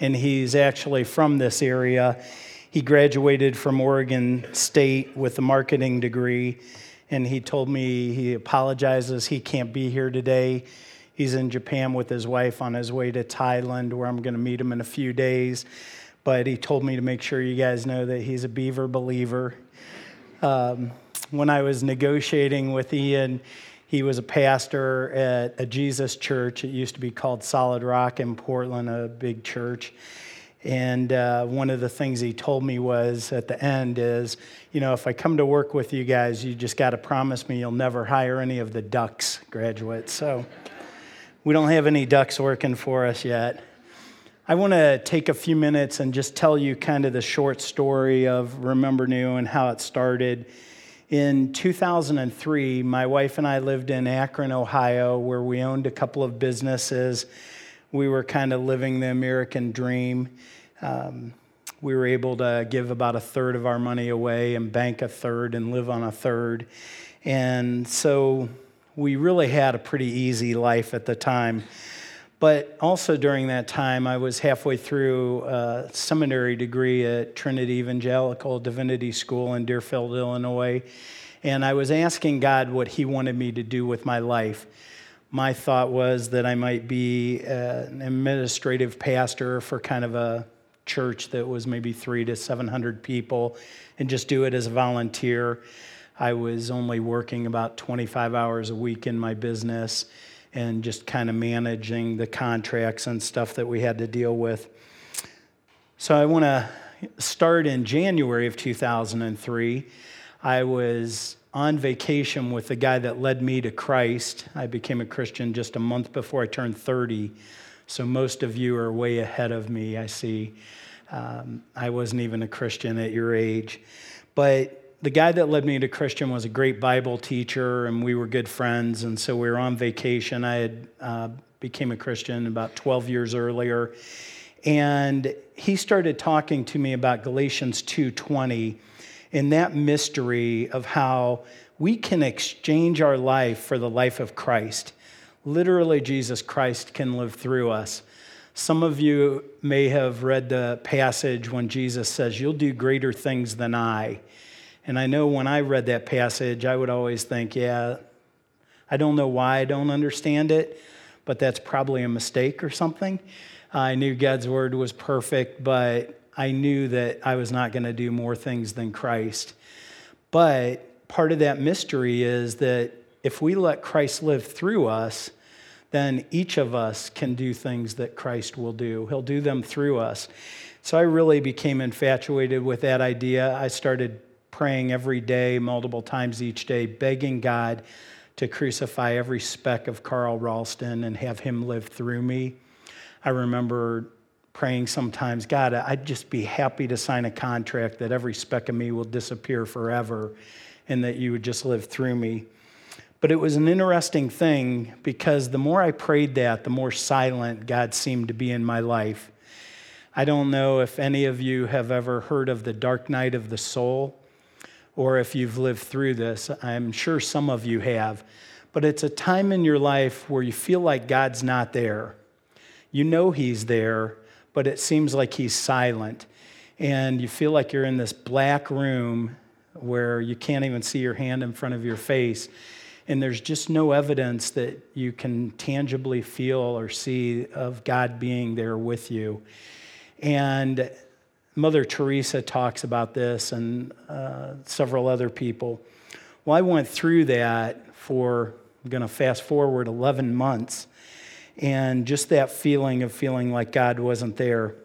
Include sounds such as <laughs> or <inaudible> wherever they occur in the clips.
and he's actually from this area. He graduated from Oregon State with a marketing degree, and he told me he apologizes he can't be here today. He's in Japan with his wife on his way to Thailand, where I'm going to meet him in a few days. But he told me to make sure you guys know that he's a Beaver believer. Um, when I was negotiating with Ian, he was a pastor at a Jesus church. It used to be called Solid Rock in Portland, a big church. And uh, one of the things he told me was at the end is, you know, if I come to work with you guys, you just got to promise me you'll never hire any of the ducks graduates. So we don't have any ducks working for us yet. I want to take a few minutes and just tell you kind of the short story of Remember Nhu and how it started. In 2003, my wife and I lived in Akron, Ohio, where we owned a couple of businesses we were kind of living the American dream. Um, we were able to give about a third of our money away and bank a third and live on a third. And so we really had a pretty easy life at the time. But also during that time, I was halfway through a seminary degree at Trinity Evangelical Divinity School in Deerfield, Illinois. And I was asking God what He wanted me to do with my life my thought was that I might be an administrative pastor for kind of a church that was maybe three to 700 people and just do it as a volunteer. I was only working about 25 hours a week in my business and just kind of managing the contracts and stuff that we had to deal with. So I want to start in January of 2003. I was on vacation with the guy that led me to Christ. I became a Christian just a month before I turned 30. So most of you are way ahead of me, I see. Um, I wasn't even a Christian at your age. But the guy that led me to Christian was a great Bible teacher, and we were good friends. And so we were on vacation. I had uh, became a Christian about 12 years earlier. And he started talking to me about Galatians 2:20 and that mystery of how we can exchange our life for the life of Christ. Literally, Jesus Christ can live through us. Some of you may have read the passage when Jesus says, You'll do greater things than I. And I know when I read that passage, I would always think, Yeah, I don't know why I don't understand it, but that's probably a mistake or something. I knew God's word was perfect, but I knew that I was not going to do more things than Christ. But part of that mystery is that if we let Christ live through us, then each of us can do things that Christ will do. He'll do them through us. So I really became infatuated with that idea. I started praying every day, multiple times each day, begging God to crucify every speck of Carl Ralston and have him live through me. I remember praying sometimes, God, I'd just be happy to sign a contract that every speck of me will disappear forever and that you would just live through me. But it was an interesting thing because the more I prayed that, the more silent God seemed to be in my life. I don't know if any of you have ever heard of the dark night of the soul or if you've lived through this. I'm sure some of you have. But it's a time in your life where you feel like God's not there. You know He's there, but it seems like he's silent. And you feel like you're in this black room where you can't even see your hand in front of your face. And there's just no evidence that you can tangibly feel or see of God being there with you. And Mother Teresa talks about this and uh, several other people. Well, I went through that for, I'm going to fast forward 11 months and just that feeling of feeling like God wasn't there.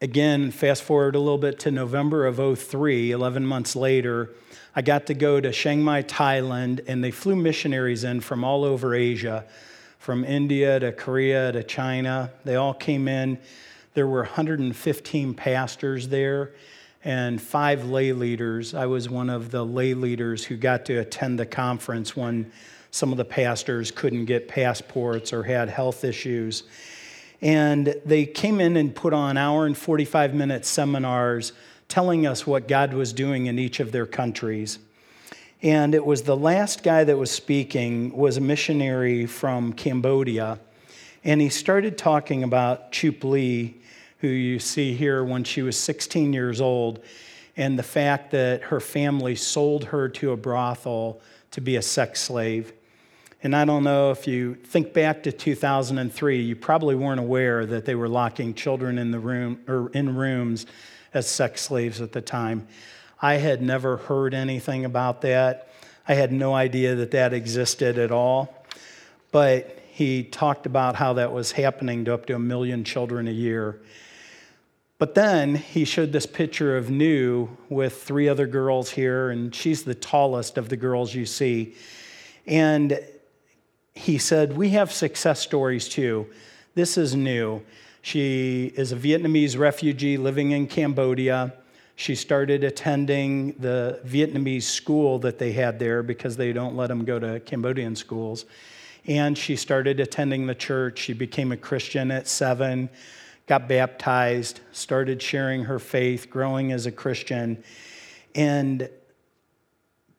Again, fast forward a little bit to November of 03, 11 months later, I got to go to Chiang Mai, Thailand, and they flew missionaries in from all over Asia, from India to Korea to China. They all came in. There were 115 pastors there and five lay leaders. I was one of the lay leaders who got to attend the conference when some of the pastors couldn't get passports or had health issues. And they came in and put on hour and 45 minute seminars telling us what God was doing in each of their countries. And it was the last guy that was speaking was a missionary from Cambodia. And he started talking about Chup Lee, who you see here when she was 16 years old, and the fact that her family sold her to a brothel to be a sex slave. And I don't know if you think back to 2003, you probably weren't aware that they were locking children in the room or in rooms as sex slaves at the time. I had never heard anything about that. I had no idea that that existed at all. But he talked about how that was happening to up to a million children a year. But then he showed this picture of Nhu with three other girls here, and she's the tallest of the girls you see. And he said, We have success stories too. This is Nhu. She is a Vietnamese refugee living in Cambodia. She started attending the Vietnamese school that they had there because they don't let them go to Cambodian schools. And she started attending the church. She became a Christian at seven, got baptized, started sharing her faith, growing as a Christian. And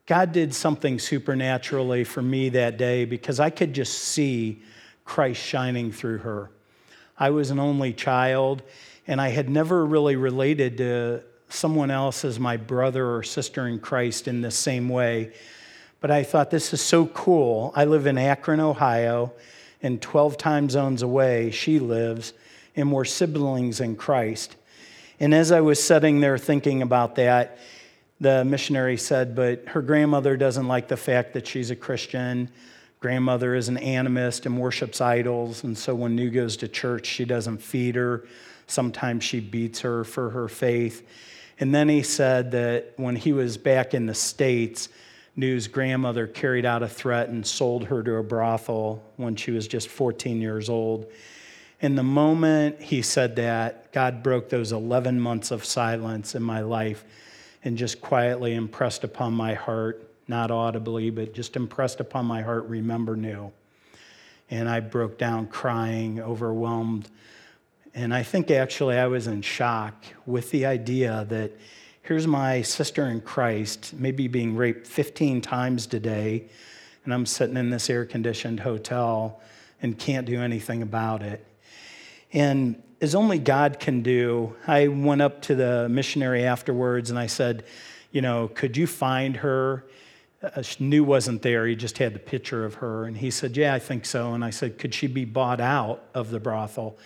God did something supernaturally for me that day because I could just see Christ shining through her. I was an only child, and I had never really related to someone else as my brother or sister in Christ in the same way. But I thought, this is so cool. I live in Akron, Ohio, and 12 time zones away, she lives, and we're siblings in Christ. And as I was sitting there thinking about that, the missionary said, but her grandmother doesn't like the fact that she's a Christian. Grandmother is an animist and worships idols. And so when Nhu goes to church, she doesn't feed her. Sometimes she beats her for her faith. And then he said that when he was back in the States, Nhu's grandmother carried out a threat and sold her to a brothel when she was just 14 years old. And the moment he said that, God broke those 11 months of silence in my life and just quietly impressed upon my heart, not audibly, but just impressed upon my heart, remember Nhu. And I broke down crying, overwhelmed and I think actually I was in shock with the idea that here's my sister in Christ, maybe being raped 15 times today, and I'm sitting in this air conditioned hotel and can't do anything about it. And as only God can do, I went up to the missionary afterwards and I said, You know, could you find her? Uh, Nhu wasn't there, he just had the picture of her. And he said, Yeah, I think so. And I said, Could she be bought out of the brothel?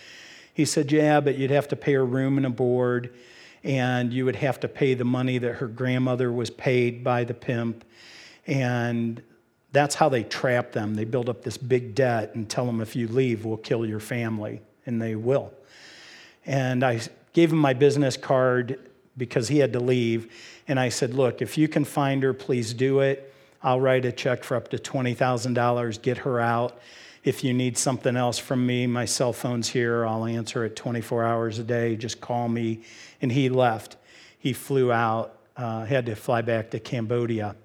He said, Yeah, but you'd have to pay her room and a board, and you would have to pay the money that her grandmother was paid by the pimp. And that's how they trap them. They build up this big debt and tell them, if you leave, we'll kill your family. And they will. And I gave him my business card because he had to leave. And I said, Look, if you can find her, please do it. I'll write a check for up to $20,000, get her out. If you need something else from me, my cell phone's here. I'll answer it 24 hours a day. Just call me. And he left. He flew out, uh, had to fly back to Cambodia.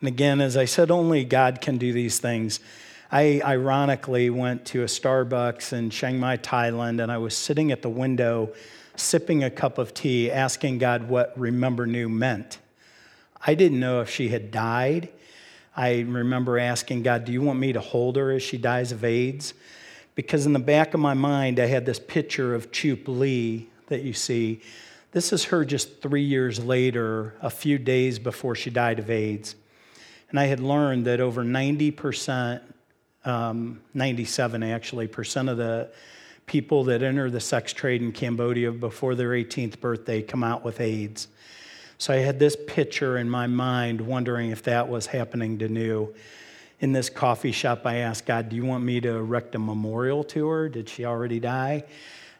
And again, as I said, only God can do these things. I ironically went to a Starbucks in Chiang Mai, Thailand, and I was sitting at the window sipping a cup of tea, asking God what remember Nhu meant. I didn't know if she had died. I remember asking God, Do you want me to hold her as she dies of AIDS? Because in the back of my mind, I had this picture of Chup Lee that you see. This is her just three years later, a few days before she died of AIDS. And I had learned that over 90%, um, 97 actually, percent of the people that enter the sex trade in Cambodia before their 18th birthday come out with AIDS. So I had this picture in my mind, wondering if that was happening to Nhu. In this coffee shop, I asked God, Do you want me to erect a memorial to her? Did she already die?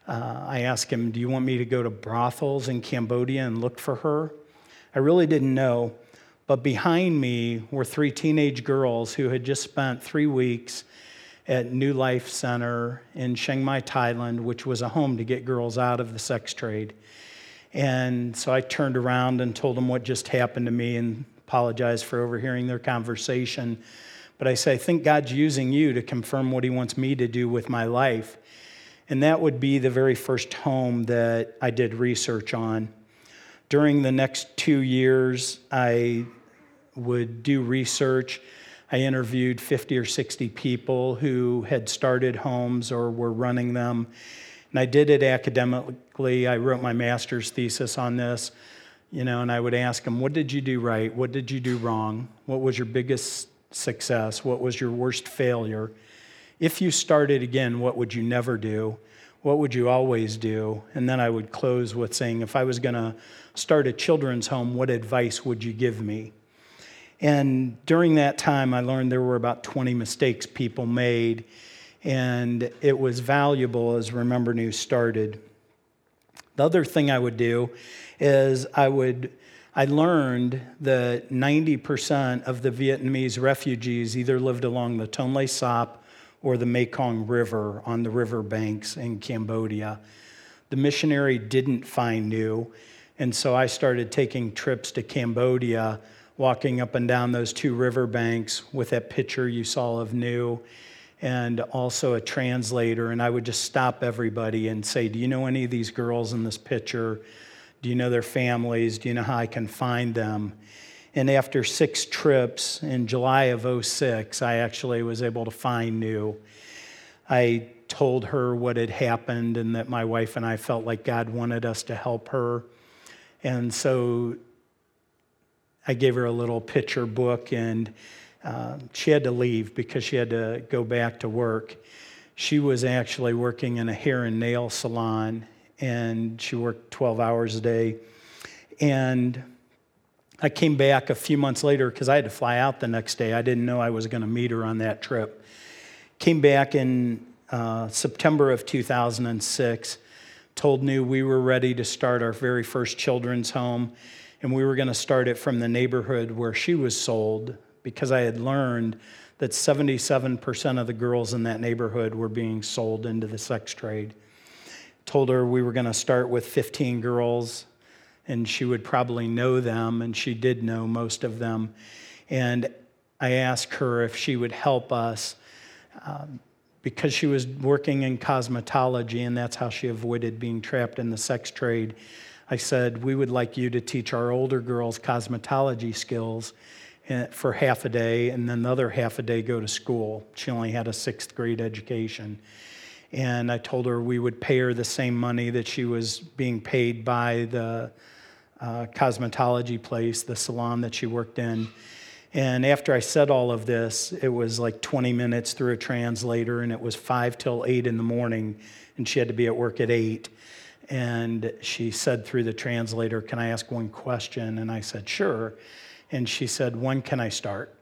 Uh, I asked him, Do you want me to go to brothels in Cambodia and look for her? I really didn't know. But behind me were three teenage girls who had just spent three weeks at New Life Center in Chiang Mai, Thailand, which was a home to get girls out of the sex trade. And so I turned around and told them what just happened to me and apologized for overhearing their conversation. But I say, I think God's using you to confirm what He wants me to do with my life. And that would be the very first home that I did research on. During the next two years, I would do research. I interviewed 50 or 60 people who had started homes or were running them. And I did it academically. I wrote my master's thesis on this, you know, and I would ask them, what did you do right? What did you do wrong? What was your biggest success? What was your worst failure? If you started again, what would you never do? What would you always do? And then I would close with saying, if I was going to start a children's home, what advice would you give me? And during that time, I learned there were about 20 mistakes people made, and it was valuable as Remember Nhu started. The other thing I would do is I would I learned that 90% of the Vietnamese refugees either lived along the Tonle Sap or the Mekong River on the river banks in Cambodia. The missionary didn't find Nhu, and so I started taking trips to Cambodia walking up and down those two river banks with that picture you saw of Nhu and also a translator. And I would just stop everybody and say, Do you know any of these girls in this picture? Do you know their families? Do you know how I can find them? And after six trips in July of 06, I actually was able to find Nhu. I told her what had happened and that my wife and I felt like God wanted us to help her. And so I gave her a little picture book, and uh, she had to leave because she had to go back to work. She was actually working in a hair and nail salon, and she worked 12 hours a day. And I came back a few months later because I had to fly out the next day. I didn't know I was going to meet her on that trip. Came back in uh, September of 2006, told Nhu we were ready to start our very first children's home and we were going to start it from the neighborhood where she was sold because I had learned that 77% of the girls in that neighborhood were being sold into the sex trade. Told her we were going to start with 15 girls and she would probably know them, and she did know most of them. And I asked her if she would help us um, because she was working in cosmetology, and that's how she avoided being trapped in the sex trade. I said, We would like you to teach our older girls cosmetology skills for half a day, and then the other half a day go to school. She only had a sixth grade education. And I told her we would pay her the same money that she was being paid by the uh, cosmetology place, the salon that she worked in. And after I said all of this, it was like 20 minutes through a translator, and it was 5 till 8 in the morning, and she had to be at work at 8 and she said through the translator, Can I ask one question? And I said, Sure. And she said, When can I start?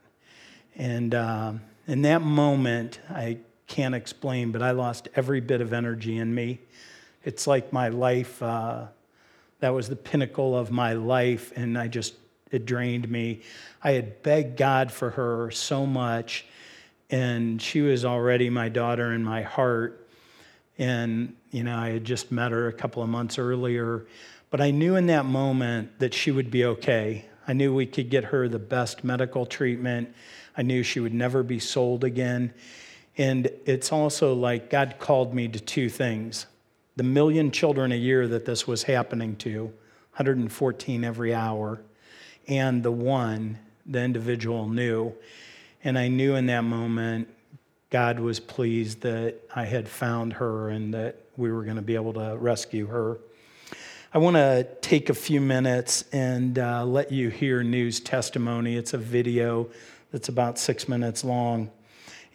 And um, in that moment, I can't explain, but I lost every bit of energy in me. It's like my life, uh, that was the pinnacle of my life, and I just, it drained me. I had begged God for her so much, and she was already my daughter in my heart. And, you know, I had just met her a couple of months earlier. But I knew in that moment that she would be okay. I knew we could get her the best medical treatment. I knew she would never be sold again. And it's also like God called me to two things the million children a year that this was happening to, 114 every hour, and the one the individual Nhu. And I knew in that moment God was pleased that I had found her and that we were going to be able to rescue her. I want to take a few minutes and uh, let you hear Nhu's testimony. It's a video that's about six minutes long,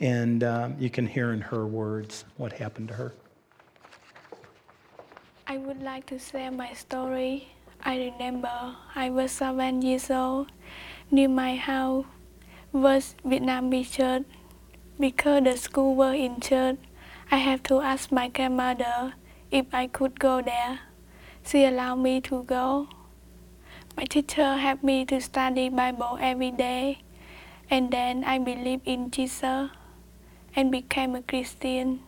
and uh, you can hear in her words what happened to her. I would like to share my story. I remember I was seven years old. Near my house was Vietnamese church because the school were in church, I have to ask my grandmother if I could go there. She allowed me to go. My teacher helped me to study Bible every day, and then I believed in Jesus and became a Christian.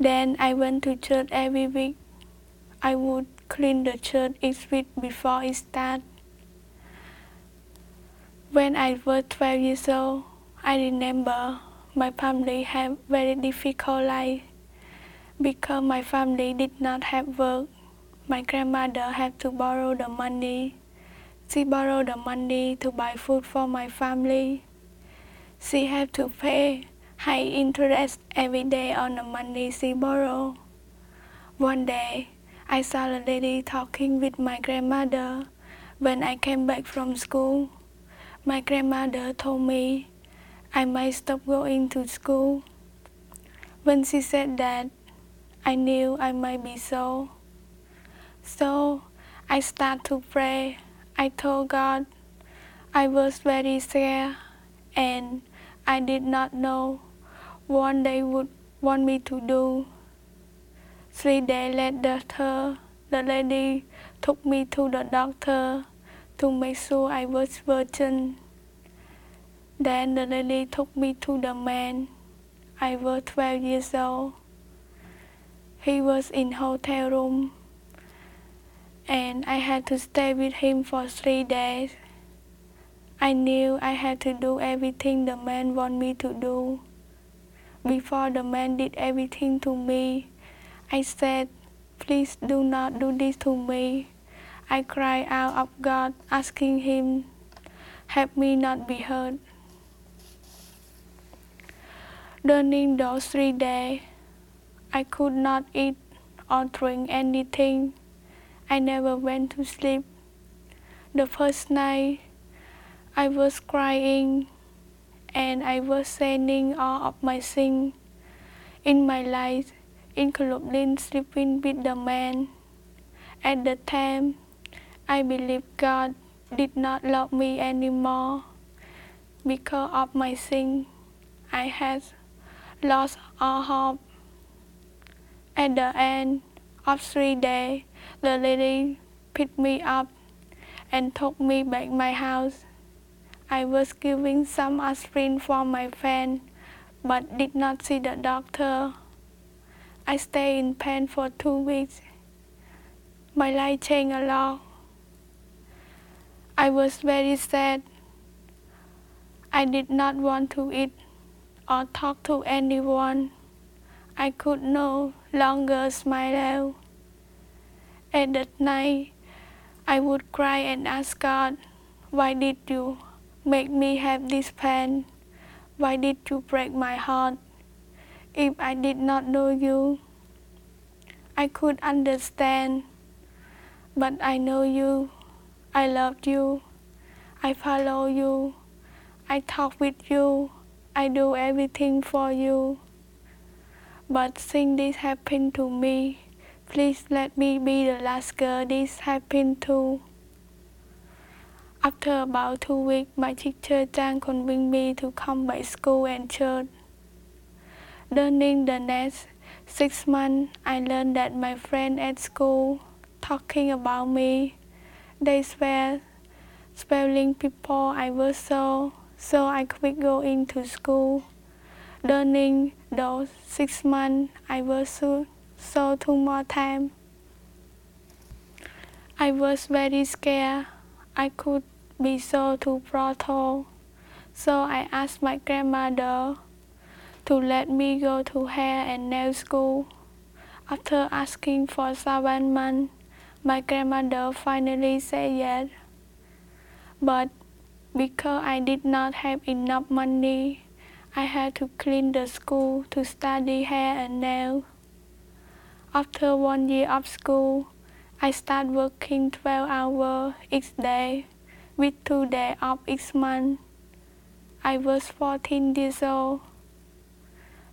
Then I went to church every week. I would clean the church each week before it started. When I was 12 years old, I remember my family had very difficult life because my family did not have work. My grandmother had to borrow the money. She borrowed the money to buy food for my family. she had to pay high interest every day on the money she borrowed. One day, I saw a lady talking with my grandmother when I came back from school. My grandmother told me I might stop going to school. When she said that, I knew I might be so. So I start to pray. I told God I was very scared and I did not know what they would want me to do. Three days later, the lady took me to the doctor to make sure I was virgin. Then the lady took me to the man. I was 12 years old. He was in hotel room and I had to stay with him for three days. I knew I had to do everything the man wanted me to do. Before the man did everything to me, I said, Please do not do this to me. I cried out of God, asking Him, Help me not be hurt. During those three days, I could not eat or drink anything. I never went to sleep. The first night, I was crying and I was saying all of my sins in my life, including sleeping with the man. At the time, I believed God did not love me anymore. Because of my sin, I had lost all hope. At the end of three days, the lady picked me up and took me back my house. I was giving some aspirin for my friend, but did not see the doctor. I stayed in pain for two weeks. My life changed a lot. I was very sad. I did not want to eat or talk to anyone. I could no longer smile. At that night, I would cry and ask God, Why did you make me have this pain? Why did you break my heart? If I did not know you, I could understand. But I know you. I loved you. I follow you. I talk with you. I do everything for you. But since this happened to me, Please let me be the last girl this happened to. After about two weeks, my teacher Chang convinced me to come by school and church. During the next six months, I learned that my friends at school talking about me. They were spelling people I was so, so I quit going to school. During those six months, I was so so two more times. I was very scared. I could be so too brutal. So I asked my grandmother to let me go to hair and nail school. After asking for seven months, my grandmother finally said yes. But because I did not have enough money, I had to clean the school to study hair and nail. After one year of school, I start working 12 hours each day with two days off each month. I was 14 years old.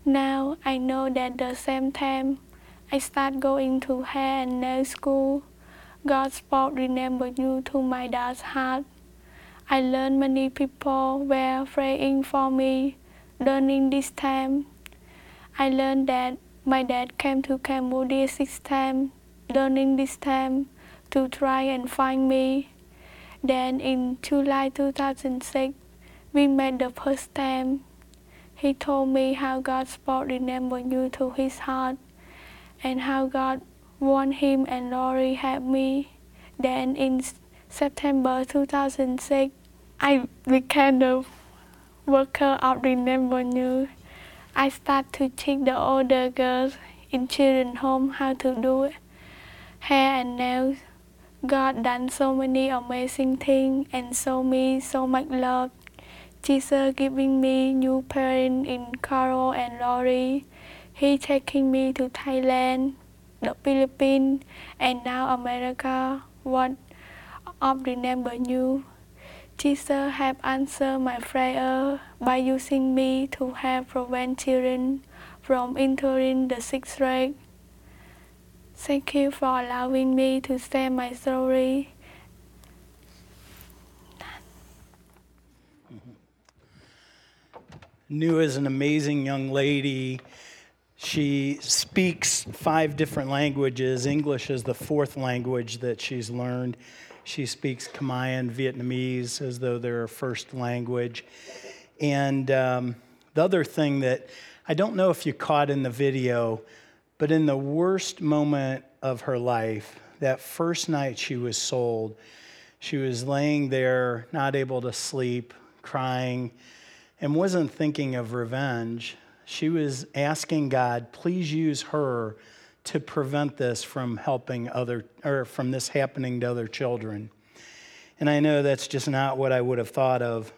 Now I know that the same time I start going to hair and nail school, God's spoke remember you to my dad's heart. I learned many people were praying for me during this time. I learned that my dad came to Cambodia six times during this time to try and find me. Then in July 2006, we met the first time. He told me how God spoke remember you to his heart and how God want him and Lori help me. Then in September 2006, I became the worker of Remember You. I start to teach the older girls in children home how to do hair and nails. God done so many amazing things and show me so much love. Jesus giving me new parents in Carol and Lori. He taking me to Thailand, the Philippines, and now America. What of remember you? Jesus have answered my prayer by using me to help prevent children from entering the sixth grade. Thank you for allowing me to share my story. Nhu is an amazing young lady. She speaks five different languages. English is the fourth language that she's learned. She speaks Khmer and Vietnamese as though they're her first language. And um, the other thing that I don't know if you caught in the video, but in the worst moment of her life, that first night she was sold, she was laying there, not able to sleep, crying and wasn't thinking of revenge. She was asking God, please use her to prevent this from helping other or from this happening to other children. And I know that's just not what I would have thought of.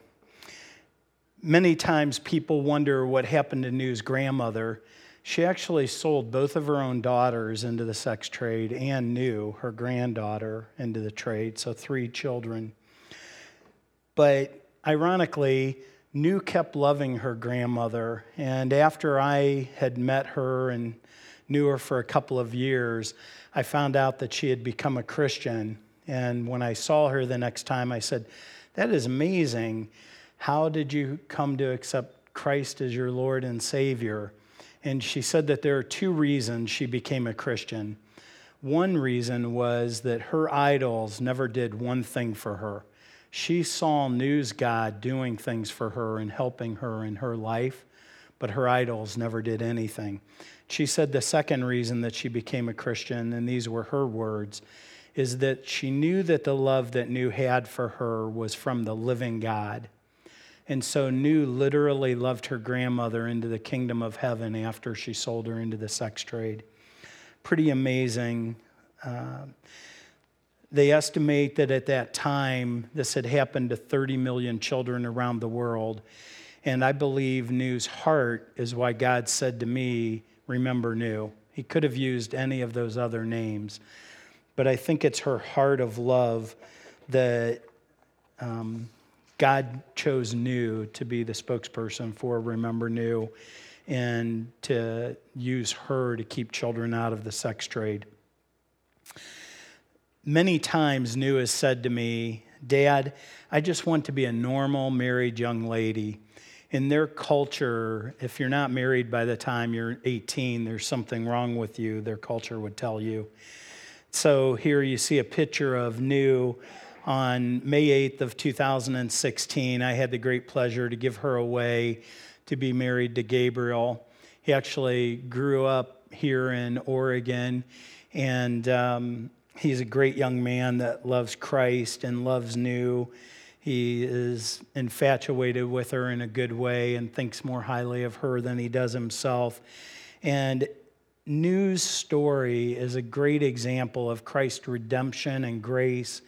Many times people wonder what happened to Nhu's grandmother. She actually sold both of her own daughters into the sex trade and Nhu, her granddaughter, into the trade, so three children. But ironically, Nhu kept loving her grandmother. And after I had met her and knew her for a couple of years, I found out that she had become a Christian. And when I saw her the next time, I said, That is amazing. How did you come to accept Christ as your Lord and Savior? And she said that there are two reasons she became a Christian. One reason was that her idols never did one thing for her. She saw Nhu's God doing things for her and helping her in her life, but her idols never did anything. She said the second reason that she became a Christian, and these were her words, is that she knew that the love that Nhu had for her was from the living God. And so Nhu literally loved her grandmother into the kingdom of heaven after she sold her into the sex trade. Pretty amazing. Uh, they estimate that at that time, this had happened to 30 million children around the world. And I believe Nhu's heart is why God said to me, Remember Nhu. He could have used any of those other names. But I think it's her heart of love that um, God chose Nhu to be the spokesperson for Remember Nhu and to use her to keep children out of the sex trade. Many times, Nhu has said to me, Dad, I just want to be a normal married young lady. In their culture, if you're not married by the time you're 18, there's something wrong with you, their culture would tell you. So here you see a picture of Nhu on May 8th of 2016. I had the great pleasure to give her away to be married to Gabriel. He actually grew up here in Oregon, and um, He's a great young man that loves Christ and loves Nhu. He is infatuated with her in a good way and thinks more highly of her than he does himself. And Nhu's story is a great example of Christ's redemption and grace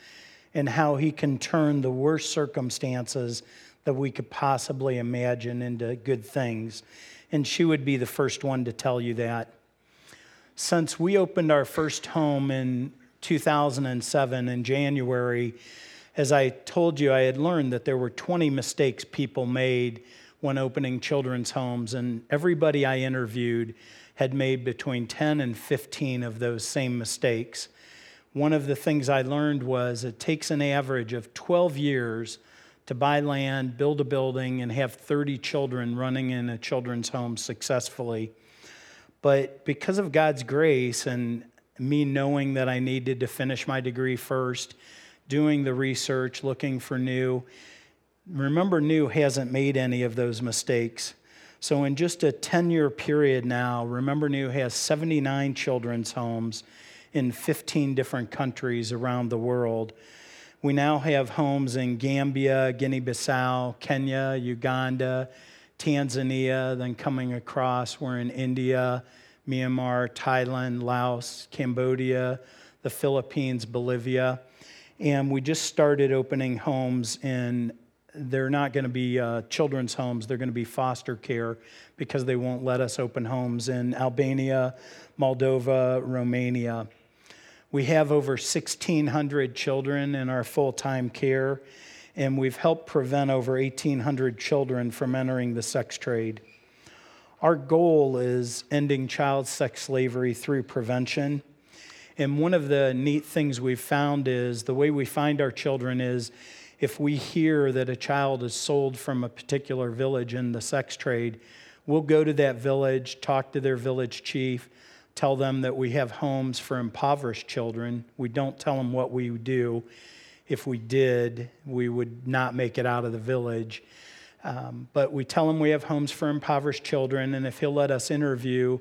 and how he can turn the worst circumstances that we could possibly imagine into good things. And she would be the first one to tell you that. Since we opened our first home in 2007 in January, as I told you, I had learned that there were 20 mistakes people made when opening children's homes, and everybody I interviewed had made between 10 and 15 of those same mistakes. One of the things I learned was it takes an average of 12 years to buy land, build a building, and have 30 children running in a children's home successfully. But because of God's grace and me knowing that I needed to finish my degree first, doing the research, looking for Nhu. Remember, Nhu hasn't made any of those mistakes. So, in just a 10 year period now, Remember Nhu has 79 children's homes in 15 different countries around the world. We now have homes in Gambia, Guinea Bissau, Kenya, Uganda, Tanzania, then coming across, we're in India, Myanmar, Thailand, Laos, Cambodia, the Philippines, Bolivia. And we just started opening homes in they're not going to be uh, children's homes, they're going to be foster care because they won't let us open homes in Albania, Moldova, Romania. We have over 1,600 children in our full time care, and we've helped prevent over 1,800 children from entering the sex trade. Our goal is ending child sex slavery through prevention. And one of the neat things we've found is the way we find our children is if we hear that a child is sold from a particular village in the sex trade, we'll go to that village, talk to their village chief, tell them that we have homes for impoverished children. We don't tell them what we do. If we did, we would not make it out of the village. Um, but we tell them we have homes for impoverished children, and if he'll let us interview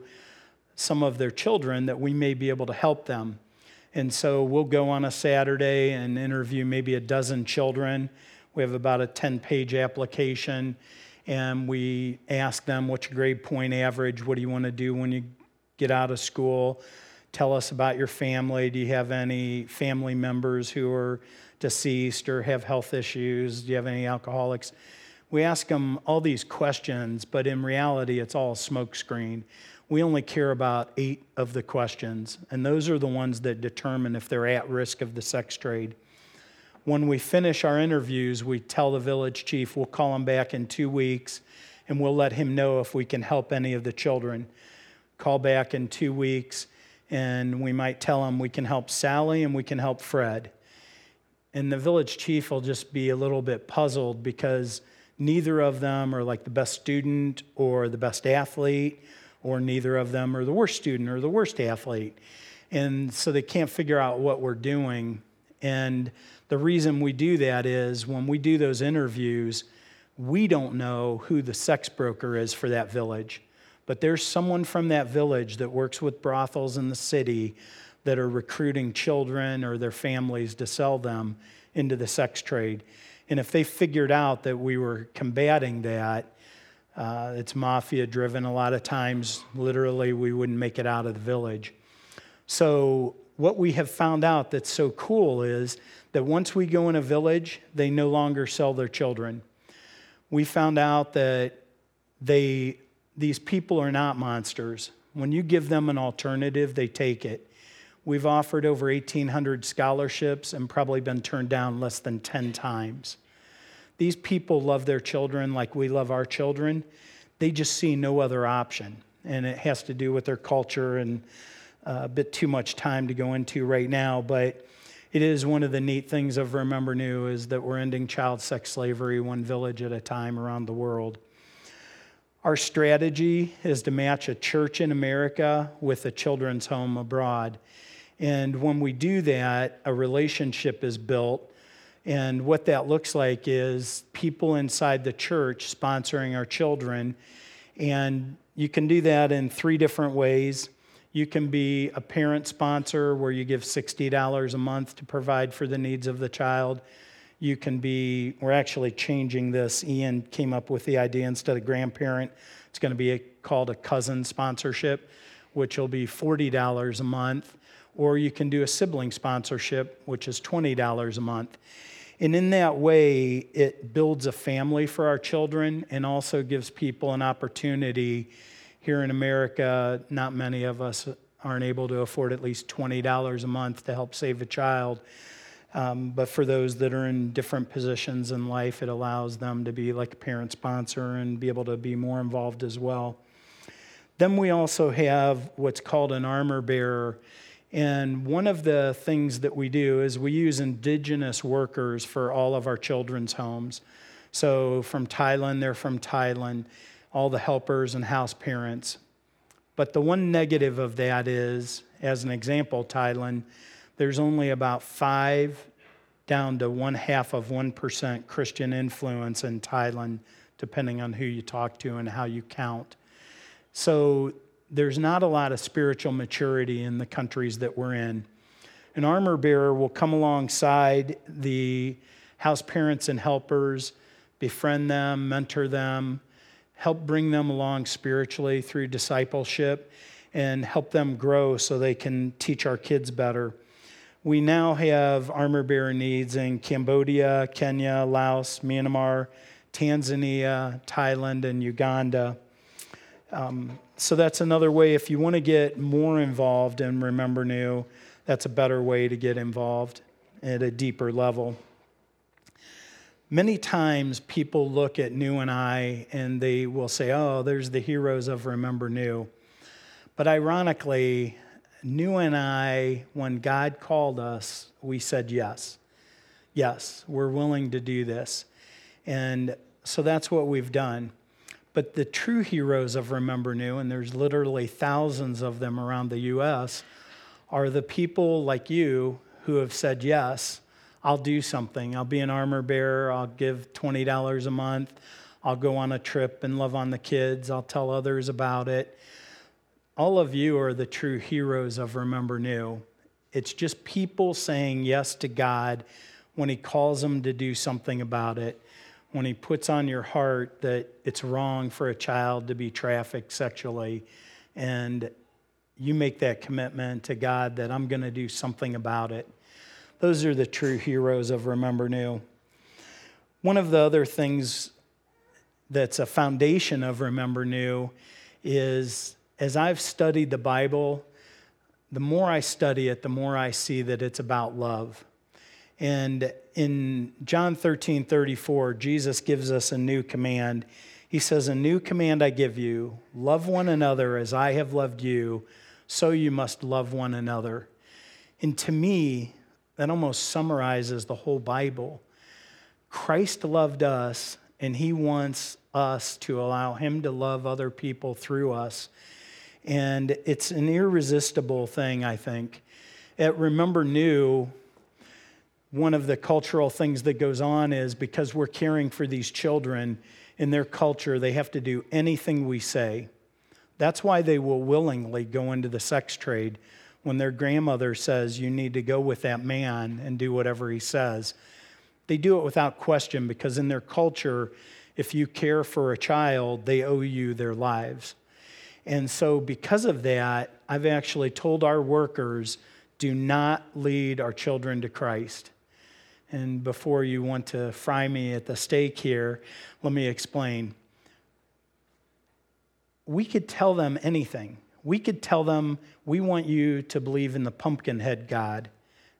some of their children, that we may be able to help them. And so we'll go on a Saturday and interview maybe a dozen children. We have about a 10 page application, and we ask them what's your grade point average? What do you want to do when you get out of school? Tell us about your family. Do you have any family members who are deceased or have health issues? Do you have any alcoholics? We ask them all these questions, but in reality, it's all smokescreen we only care about eight of the questions, and those are the ones that determine if they're at risk of the sex trade. When we finish our interviews, we tell the village chief we'll call him back in two weeks and we'll let him know if we can help any of the children. Call back in two weeks, and we might tell him we can help Sally and we can help Fred. And the village chief will just be a little bit puzzled because neither of them are like the best student or the best athlete or neither of them or the worst student or the worst athlete. And so they can't figure out what we're doing. And the reason we do that is when we do those interviews, we don't know who the sex broker is for that village. But there's someone from that village that works with brothels in the city that are recruiting children or their families to sell them into the sex trade. And if they figured out that we were combating that, uh, it's mafia driven a lot of times. Literally, we wouldn't make it out of the village. So, what we have found out that's so cool is that once we go in a village, they no longer sell their children. We found out that they, these people are not monsters. When you give them an alternative, they take it. We've offered over 1,800 scholarships and probably been turned down less than 10 times. These people love their children like we love our children. They just see no other option. And it has to do with their culture and uh, a bit too much time to go into right now. But it is one of the neat things of Remember Nhu is that we're ending child sex slavery one village at a time around the world. Our strategy is to match a church in America with a children's home abroad. And when we do that, a relationship is built and what that looks like is people inside the church sponsoring our children. And you can do that in three different ways. You can be a parent sponsor where you give $60 a month to provide for the needs of the child. You can be, we're actually changing this. Ian came up with the idea instead of grandparent, it's going to be a, called a cousin sponsorship, which will be $40 a month. Or you can do a sibling sponsorship, which is $20 a month. And in that way, it builds a family for our children and also gives people an opportunity. Here in America, not many of us aren't able to afford at least $20 a month to help save a child. Um, but for those that are in different positions in life, it allows them to be like a parent sponsor and be able to be more involved as well. Then we also have what's called an armor bearer. And one of the things that we do is we use indigenous workers for all of our children's homes. So from Thailand, they're from Thailand, all the helpers and house parents. But the one negative of that is, as an example, Thailand, there's only about five down to one half of 1% Christian influence in Thailand, depending on who you talk to and how you count. So there's not a lot of spiritual maturity in the countries that we're in. An armor bearer will come alongside the house parents and helpers, befriend them, mentor them, help bring them along spiritually through discipleship, and help them grow so they can teach our kids better. we now have armor bearer needs in Cambodia, Kenya, Laos, Myanmar, Tanzania, Thailand, and Uganda. Um, so that's another way. If you want to get more involved in Remember Nhu, that's a better way to get involved at a deeper level. Many times people look at Nhu and I and they will say, oh, there's the heroes of Remember Nhu. But ironically, Nhu and I, when God called us, we said yes. Yes, we're willing to do this. And so that's what we've done. But the true heroes of Remember Nhu, and there's literally thousands of them around the U.S., are the people like you who have said, Yes, I'll do something. I'll be an armor bearer. I'll give $20 a month. I'll go on a trip and love on the kids. I'll tell others about it. All of you are the true heroes of Remember Nhu. It's just people saying yes to God when He calls them to do something about it when he puts on your heart that it's wrong for a child to be trafficked sexually and you make that commitment to God that I'm going to do something about it. Those are the true heroes of Remember Nhu. One of the other things that's a foundation of Remember Nhu is as I've studied the Bible, the more I study it, the more I see that it's about love. And in John 13 34, Jesus gives us a new command. He says, A new command I give you love one another as I have loved you, so you must love one another. And to me, that almost summarizes the whole Bible. Christ loved us, and he wants us to allow him to love other people through us. And it's an irresistible thing, I think. At Remember Nhu, one of the cultural things that goes on is because we're caring for these children in their culture, they have to do anything we say. That's why they will willingly go into the sex trade when their grandmother says, You need to go with that man and do whatever he says. They do it without question because in their culture, if you care for a child, they owe you their lives. And so, because of that, I've actually told our workers do not lead our children to Christ. And before you want to fry me at the stake here, let me explain. We could tell them anything. We could tell them, we want you to believe in the pumpkin head God,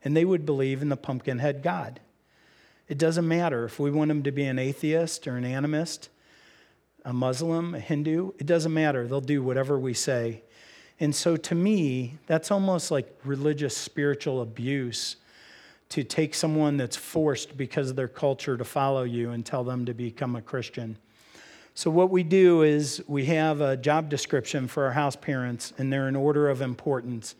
and they would believe in the pumpkin head God. It doesn't matter if we want them to be an atheist or an animist, a Muslim, a Hindu, it doesn't matter. They'll do whatever we say. And so to me, that's almost like religious spiritual abuse to take someone that's forced because of their culture to follow you and tell them to become a Christian. So, what we do is we have a job description for our house parents, and they're in order of importance.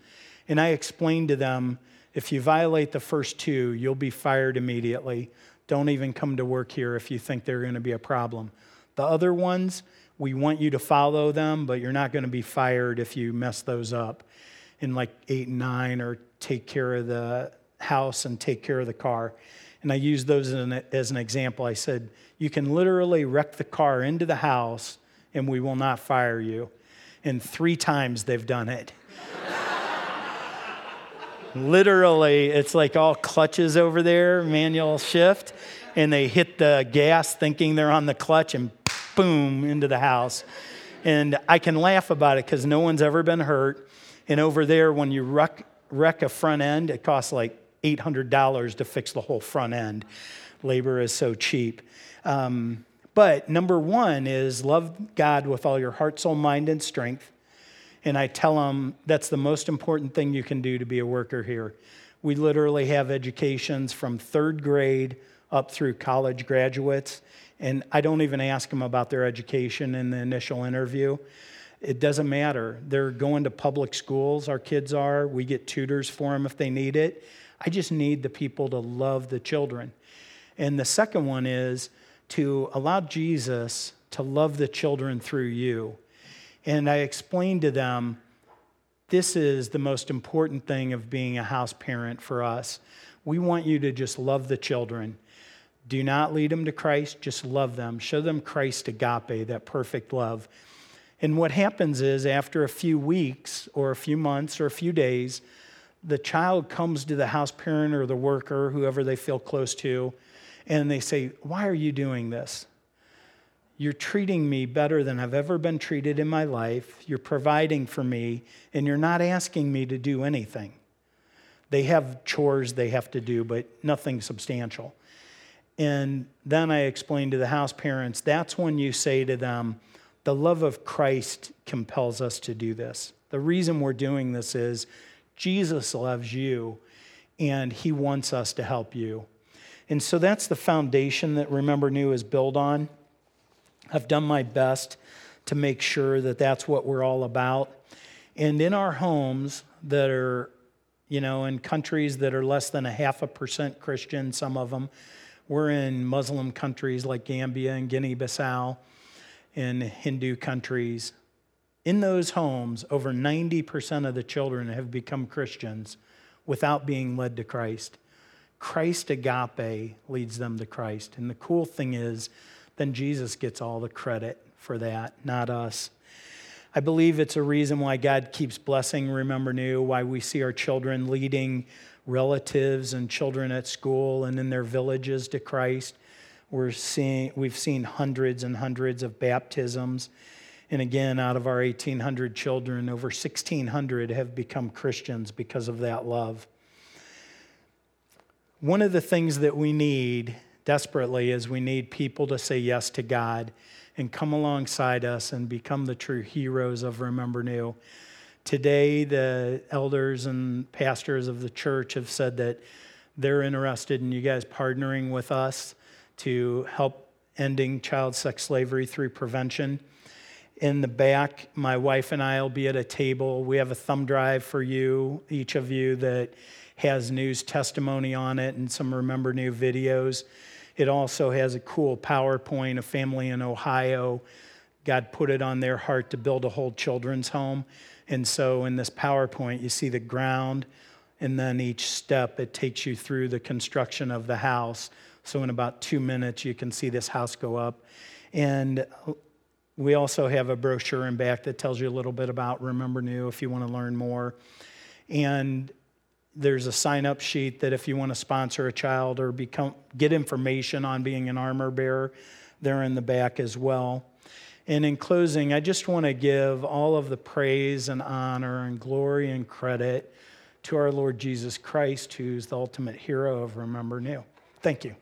And I explain to them if you violate the first two, you'll be fired immediately. Don't even come to work here if you think they're going to be a problem. The other ones, we want you to follow them, but you're not going to be fired if you mess those up in like eight and nine or take care of the house and take care of the car. And I used those as an, example. I said, You can literally wreck the car into the house and we will not fire you. And three times they've done it. <laughs> literally, it's like all clutches over there, manual shift, and they hit the gas thinking they're on the clutch and boom into the house. And I can laugh about it because no one's ever been hurt. And over there, when you wreck, wreck a front end, it costs like $800 to fix the whole front end. Labor is so cheap. Um, but number one is love God with all your heart, soul, mind, and strength. And I tell them that's the most important thing you can do to be a worker here. We literally have educations from third grade up through college graduates. And I don't even ask them about their education in the initial interview. It doesn't matter. They're going to public schools, our kids are. We get tutors for them if they need it. I just need the people to love the children. And the second one is to allow Jesus to love the children through you. And I explained to them this is the most important thing of being a house parent for us. We want you to just love the children. Do not lead them to Christ, just love them. Show them Christ agape, that perfect love. And what happens is, after a few weeks or a few months or a few days, the child comes to the house parent or the worker, whoever they feel close to, and they say, Why are you doing this? You're treating me better than I've ever been treated in my life. You're providing for me, and you're not asking me to do anything. They have chores they have to do, but nothing substantial. And then I explained to the house parents that's when you say to them, the love of Christ compels us to do this. The reason we're doing this is Jesus loves you and he wants us to help you. And so that's the foundation that Remember Nhu is built on. I've done my best to make sure that that's what we're all about. And in our homes that are, you know, in countries that are less than a half a percent Christian, some of them, we're in Muslim countries like Gambia and Guinea Bissau, in Hindu countries. In those homes, over 90% of the children have become Christians without being led to Christ. Christ agape leads them to Christ. And the cool thing is, then Jesus gets all the credit for that, not us. I believe it's a reason why God keeps blessing Remember Nhu, why we see our children leading relatives and children at school and in their villages to Christ. We're seeing, we've seen hundreds and hundreds of baptisms. And again, out of our 1,800 children, over 1,600 have become Christians because of that love. One of the things that we need desperately is we need people to say yes to God and come alongside us and become the true heroes of Remember Nhu. Today, the elders and pastors of the church have said that they're interested in you guys partnering with us to help ending child sex slavery through prevention. In the back, my wife and I will be at a table. We have a thumb drive for you, each of you, that has Nhu's testimony on it and some Remember Nhu videos. It also has a cool PowerPoint. A family in Ohio, God put it on their heart to build a whole children's home. And so in this PowerPoint, you see the ground, and then each step, it takes you through the construction of the house. So in about two minutes, you can see this house go up. And we also have a brochure in back that tells you a little bit about Remember Nhu if you want to learn more. And there's a sign up sheet that if you want to sponsor a child or become, get information on being an armor bearer, they're in the back as well. And in closing, I just want to give all of the praise and honor and glory and credit to our Lord Jesus Christ, who's the ultimate hero of Remember Nhu. Thank you.